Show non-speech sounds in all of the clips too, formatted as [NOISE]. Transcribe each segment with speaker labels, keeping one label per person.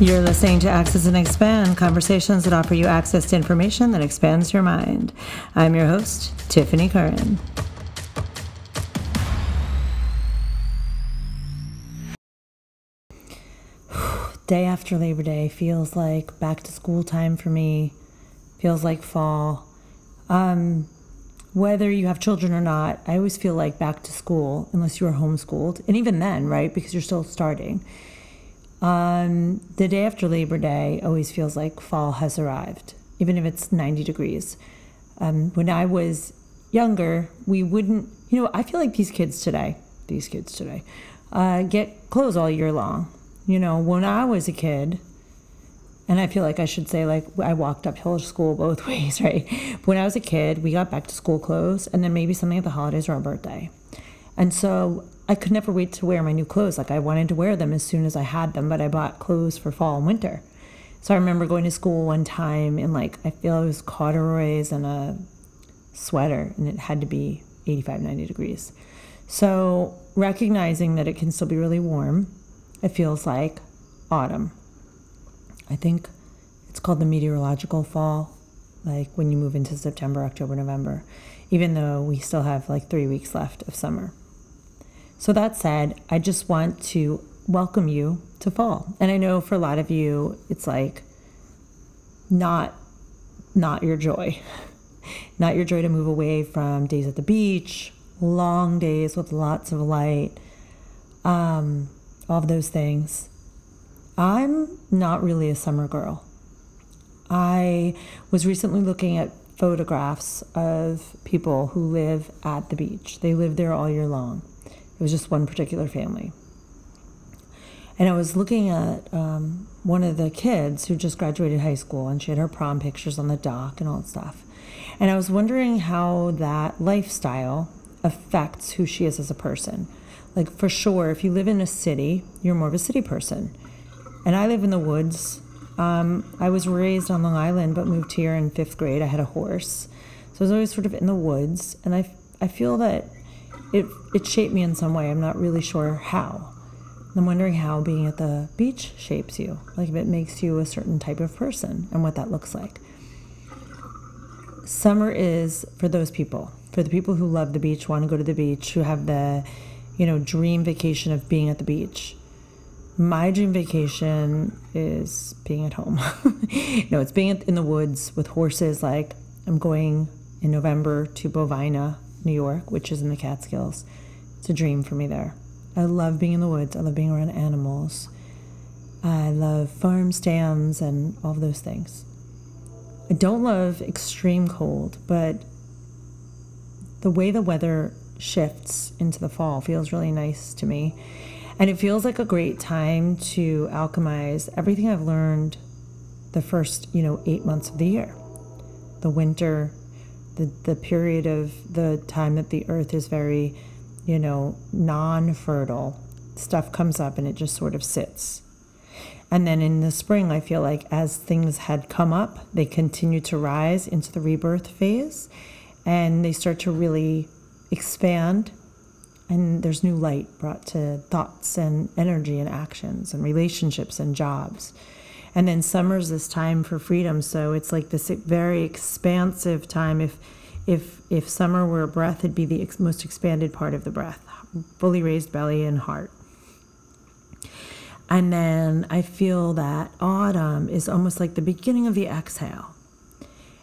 Speaker 1: You're listening to Access and Expand, conversations that offer you access to information that expands your mind. I'm your host, Tiffany Curran. [SIGHS] Day after Labor Day feels like back to school time for me, feels like fall. Um, whether you have children or not, I always feel like back to school, unless you are homeschooled. And even then, right? Because you're still starting um, the day after Labor Day always feels like fall has arrived, even if it's 90 degrees. Um, when I was younger, we wouldn't, you know, I feel like these kids today, these kids today, uh, get clothes all year long. You know, when I was a kid, and I feel like I should say, like, I walked uphill to school both [LAUGHS] ways, right? when I was a kid, we got back to school clothes and then maybe something at the holidays or our birthday. And so I could never wait to wear my new clothes. Like I wanted to wear them as soon as I had them, but I bought clothes for fall and winter. So I remember going to school one time in like I feel it was corduroys and a sweater, and it had to be 85, 90 degrees. So recognizing that it can still be really warm, it feels like autumn. I think it's called the meteorological fall, like when you move into September, October, November, even though we still have like three weeks left of summer. So, that said, I just want to welcome you to fall. And I know for a lot of you, it's like not not your joy. [LAUGHS] not your joy to move away from days at the beach, long days with lots of light, um, all of those things. I'm not really a summer girl. I was recently looking at photographs of people who live at the beach. They live there all year long. It was just one particular family. And I was looking at um, one of the kids who just graduated high school, and she had her prom pictures on the dock and all that stuff. And I was wondering how that lifestyle affects who she is as a person. Like, for sure, if you live in a city, you're more of a city person. And I live in the woods. Um, I was raised on Long Island, but moved here in fifth grade. I had a horse. So I was always sort of in the woods. And I, I feel that it it shaped me in some way. I'm not really sure how. I'm wondering how being at the beach shapes you, like if it makes you a certain type of person and what that looks like. Summer is for those people, for the people who love the beach, want to go to the beach, who have the, you know, dream vacation of being at the beach. My dream vacation is being at home. [LAUGHS] no, it's being in the woods with horses. Like I'm going in November to Bovina, New York, which is in the Catskills. It's a dream for me there. I love being in the woods. I love being around animals. I love farm stands and all of those things. I don't love extreme cold, but the way the weather shifts into the fall feels really nice to me. And it feels like a great time to alchemize everything I've learned the first, you know, eight months of the year. The winter, the, the period of the time that the earth is very, you know, non fertile, stuff comes up and it just sort of sits. And then in the spring, I feel like as things had come up, they continue to rise into the rebirth phase and they start to really expand. And there's new light brought to thoughts and energy and actions and relationships and jobs. And then summer's this time for freedom. So it's like this very expansive time. If if if summer were a breath, it'd be the ex- most expanded part of the breath, fully raised belly and heart. And then I feel that autumn is almost like the beginning of the exhale.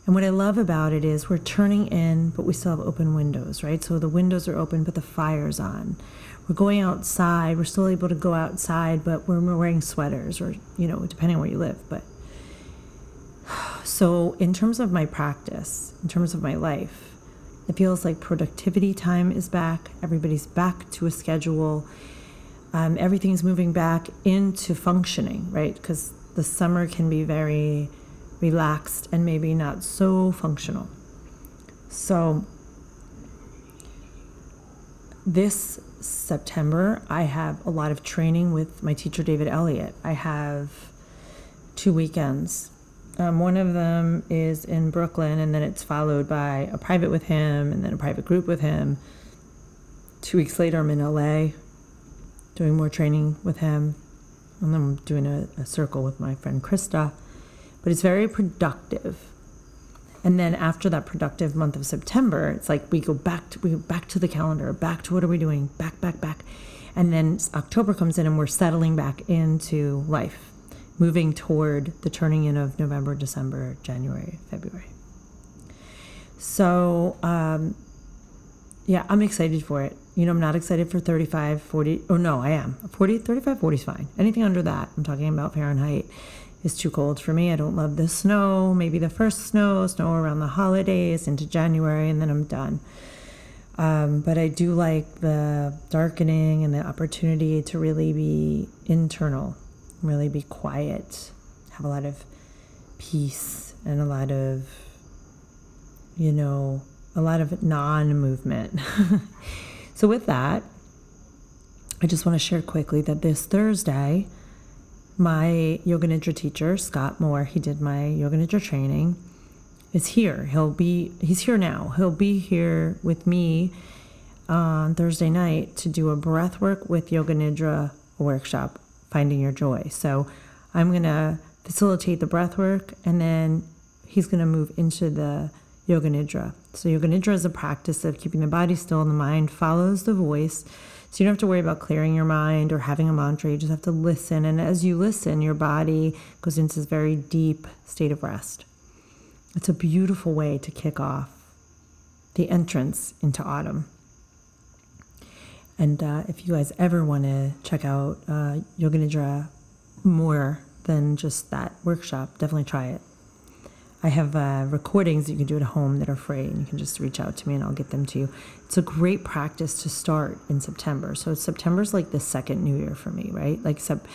Speaker 1: And what I love about it is we're turning in, but we still have open windows, right? So the windows are open, but the fire's on. We're going outside. We're still able to go outside, but we're wearing sweaters, or you know, depending on where you live. But [SIGHS] so, in terms of my practice, in terms of my life, it feels like productivity time is back. Everybody's back to a schedule. Um, everything's moving back into functioning, right? Because the summer can be very relaxed and maybe not so functional. So, this September, I have a lot of training with my teacher, David Elliott. I have two weekends um, one of them is in Brooklyn, and then it's followed by a private with him, and then a private group with him. Two weeks later, I'm in LA doing more training with him. And I'm doing a, a circle with my friend Krista, but it's very productive. And then after that productive month of September, it's like we go back to we go back to the calendar, back to what are we doing, back, back, back. And then October comes in and we're settling back into life, moving toward the turning in of November, December, January, February. So, um, yeah, I'm excited for it. You know, I'm not excited for 35, 40. Oh, no, I am. 40, 35, 40 is fine. Anything under that, I'm talking about Fahrenheit, is too cold for me. I don't love the snow. Maybe the first snow, snow around the holidays into January, and then I'm done. Um, but I do like the darkening and the opportunity to really be internal, really be quiet, have a lot of peace and a lot of, you know, a lot of non movement. [LAUGHS] so, with that, I just want to share quickly that this Thursday, my Yoga Nidra teacher, Scott Moore, he did my Yoga Nidra training is here. He'll be he's here now. He'll be here with me on Thursday night to do a breath work with Yoga Nidra workshop, Finding Your Joy. So I'm gonna facilitate the breath work and then he's gonna move into the Yoga Nidra. So Yoga Nidra is a practice of keeping the body still and the mind follows the voice. So you don't have to worry about clearing your mind or having a mantra. You just have to listen. And as you listen, your body goes into this very deep state of rest. It's a beautiful way to kick off the entrance into autumn. And uh, if you guys ever want to check out uh, Yoga Nidra more than just that workshop, definitely try it. I have uh, recordings that you can do at home that are free, and you can just reach out to me and I'll get them to you. It's a great practice to start in September. So September's like the second new year for me, right? Like sep-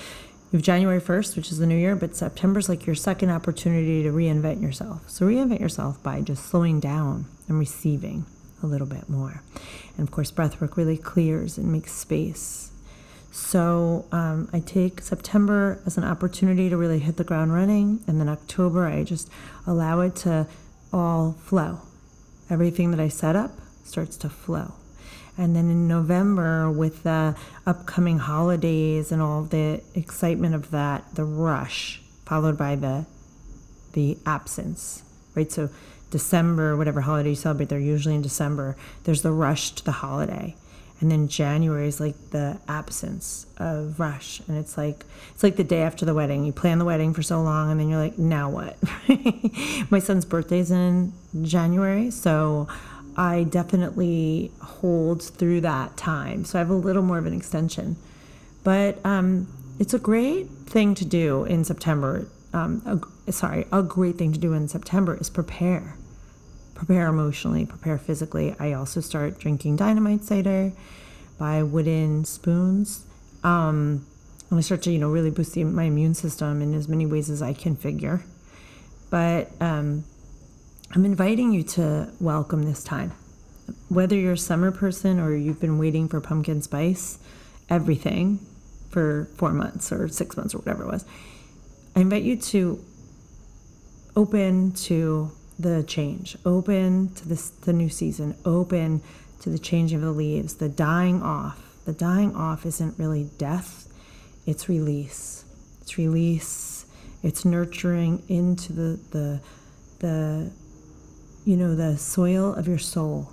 Speaker 1: you have January 1st, which is the new year, but September's like your second opportunity to reinvent yourself. So reinvent yourself by just slowing down and receiving a little bit more. And of course, breathwork really clears and makes space. So um, I take September as an opportunity to really hit the ground running, and then October I just allow it to all flow. Everything that I set up starts to flow. And then in November, with the upcoming holidays and all the excitement of that, the rush followed by the the absence, right? So December, whatever holiday you celebrate, they're usually in December. There's the rush to the holiday. And then January is like the absence of rush. And it's like it's like the day after the wedding. You plan the wedding for so long and then you're like, now what? [LAUGHS] My son's birthday's in January, so I definitely hold through that time. So I have a little more of an extension. But um, it's a great thing to do in September. Um, a, sorry, a great thing to do in September is prepare. Prepare emotionally, prepare physically. I also start drinking dynamite cider by wooden spoons. Um, and I start to, you know, really boost the, my immune system in as many ways as I can figure. But um, I'm inviting you to welcome this time. Whether you're a summer person or you've been waiting for pumpkin spice, everything for four months or six months or whatever it was, I invite you to open to the change, open to this the new season, open to the changing of the leaves, the dying off. The dying off isn't really death, it's release. It's release. It's nurturing into the the the you know, the soil of your soul.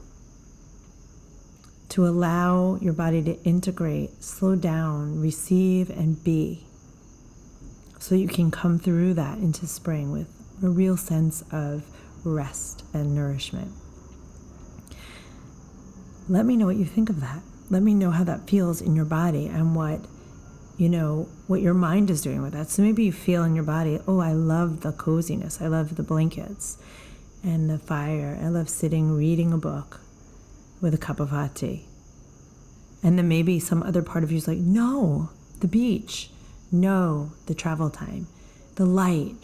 Speaker 1: To allow your body to integrate, slow down, receive, and be. So you can come through that into spring with a real sense of rest and nourishment. Let me know what you think of that. Let me know how that feels in your body and what you know what your mind is doing with that. So maybe you feel in your body, oh, I love the coziness. I love the blankets and the fire. I love sitting reading a book with a cup of hot tea. And then maybe some other part of you is like, no, the beach, no, the travel time, the light,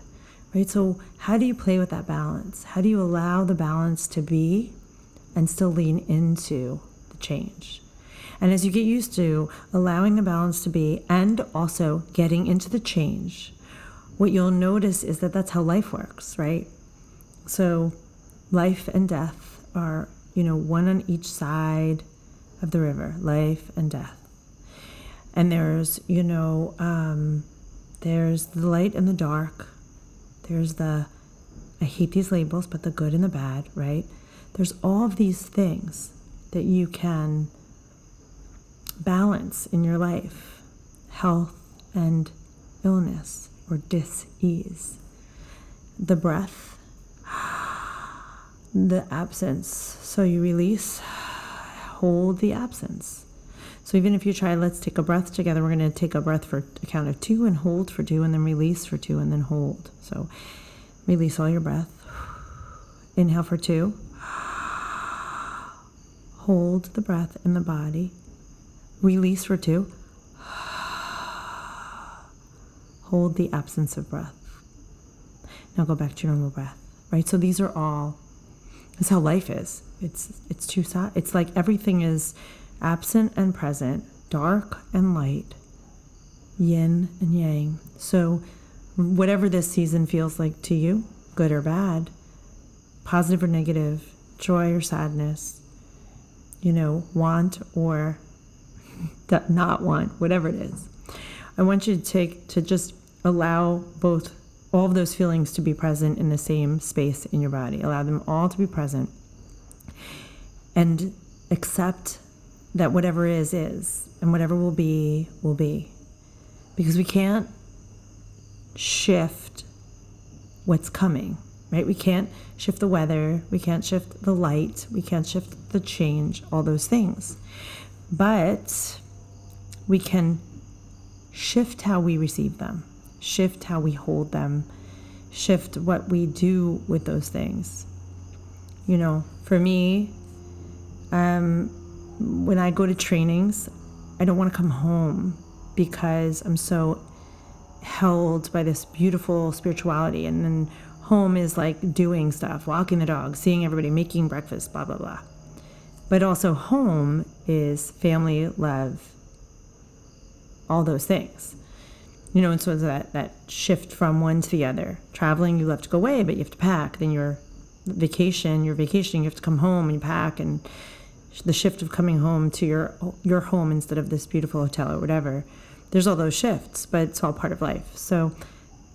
Speaker 1: right? So, how do you play with that balance? How do you allow the balance to be and still lean into the change? And as you get used to allowing the balance to be and also getting into the change, what you'll notice is that that's how life works, right? So, life and death are, you know, one on each side of the river, life and death. And there's, you know, um, there's the light and the dark. There's the, I hate these labels, but the good and the bad, right? There's all of these things that you can balance in your life health and illness or dis ease. The breath, [SIGHS] the absence. So you release, [SIGHS] hold the absence. So even if you try, let's take a breath together. We're going to take a breath for a count of two and hold for two, and then release for two, and then hold. So release all your breath. Inhale for two. Hold the breath in the body. Release for two. Hold the absence of breath. Now go back to your normal breath. Right? So these are all that's how life is. It's it's two sides. It's like everything is absent and present, dark and light, yin and yang. So, whatever this season feels like to you, good or bad, positive or negative, joy or sadness, you know, want or [LAUGHS] not want, whatever it is. I want you to take to just allow both all of those feelings to be present in the same space in your body. Allow them all to be present and accept that whatever is, is, and whatever will be, will be. Because we can't shift what's coming, right? We can't shift the weather, we can't shift the light, we can't shift the change, all those things. But we can shift how we receive them, shift how we hold them, shift what we do with those things. You know, for me, um, when I go to trainings, I don't want to come home because I'm so held by this beautiful spirituality. And then home is like doing stuff, walking the dog, seeing everybody, making breakfast, blah, blah, blah. But also, home is family, love, all those things. You know, and so that, that shift from one to the other. Traveling, you love to go away, but you have to pack. Then your vacation, your vacation, you have to come home and you pack and the shift of coming home to your your home instead of this beautiful hotel or whatever. There's all those shifts, but it's all part of life. So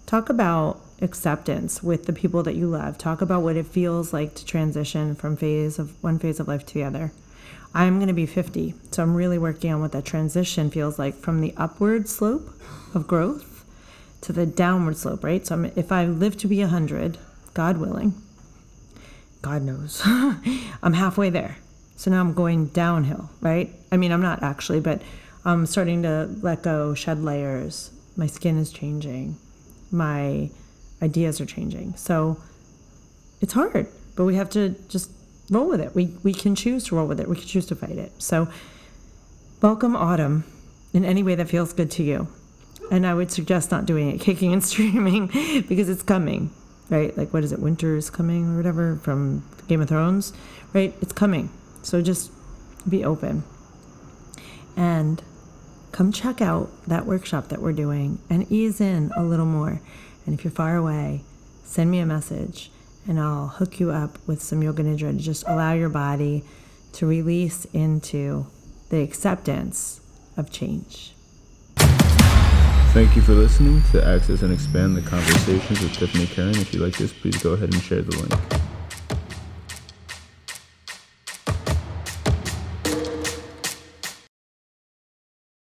Speaker 1: talk about acceptance with the people that you love. Talk about what it feels like to transition from phase of one phase of life to the other. I'm going to be 50, so I'm really working on what that transition feels like from the upward slope of growth to the downward slope, right? So I'm, if I live to be 100, God willing, God knows, [LAUGHS] I'm halfway there. So now I'm going downhill, right? I mean, I'm not actually, but I'm starting to let go, shed layers. My skin is changing. My ideas are changing. So it's hard, but we have to just roll with it. We, we can choose to roll with it. We can choose to fight it. So welcome autumn in any way that feels good to you. And I would suggest not doing it kicking and [LAUGHS] screaming because it's coming, right? Like, what is it? Winter is coming or whatever from Game of Thrones, right? It's coming. So just be open. And come check out that workshop that we're doing and ease in a little more. And if you're far away, send me a message and I'll hook you up with some yoga nidra to just allow your body to release into the acceptance of change.
Speaker 2: Thank you for listening to Access and Expand the Conversations with Tiffany Karen. If you like this, please go ahead and share the link.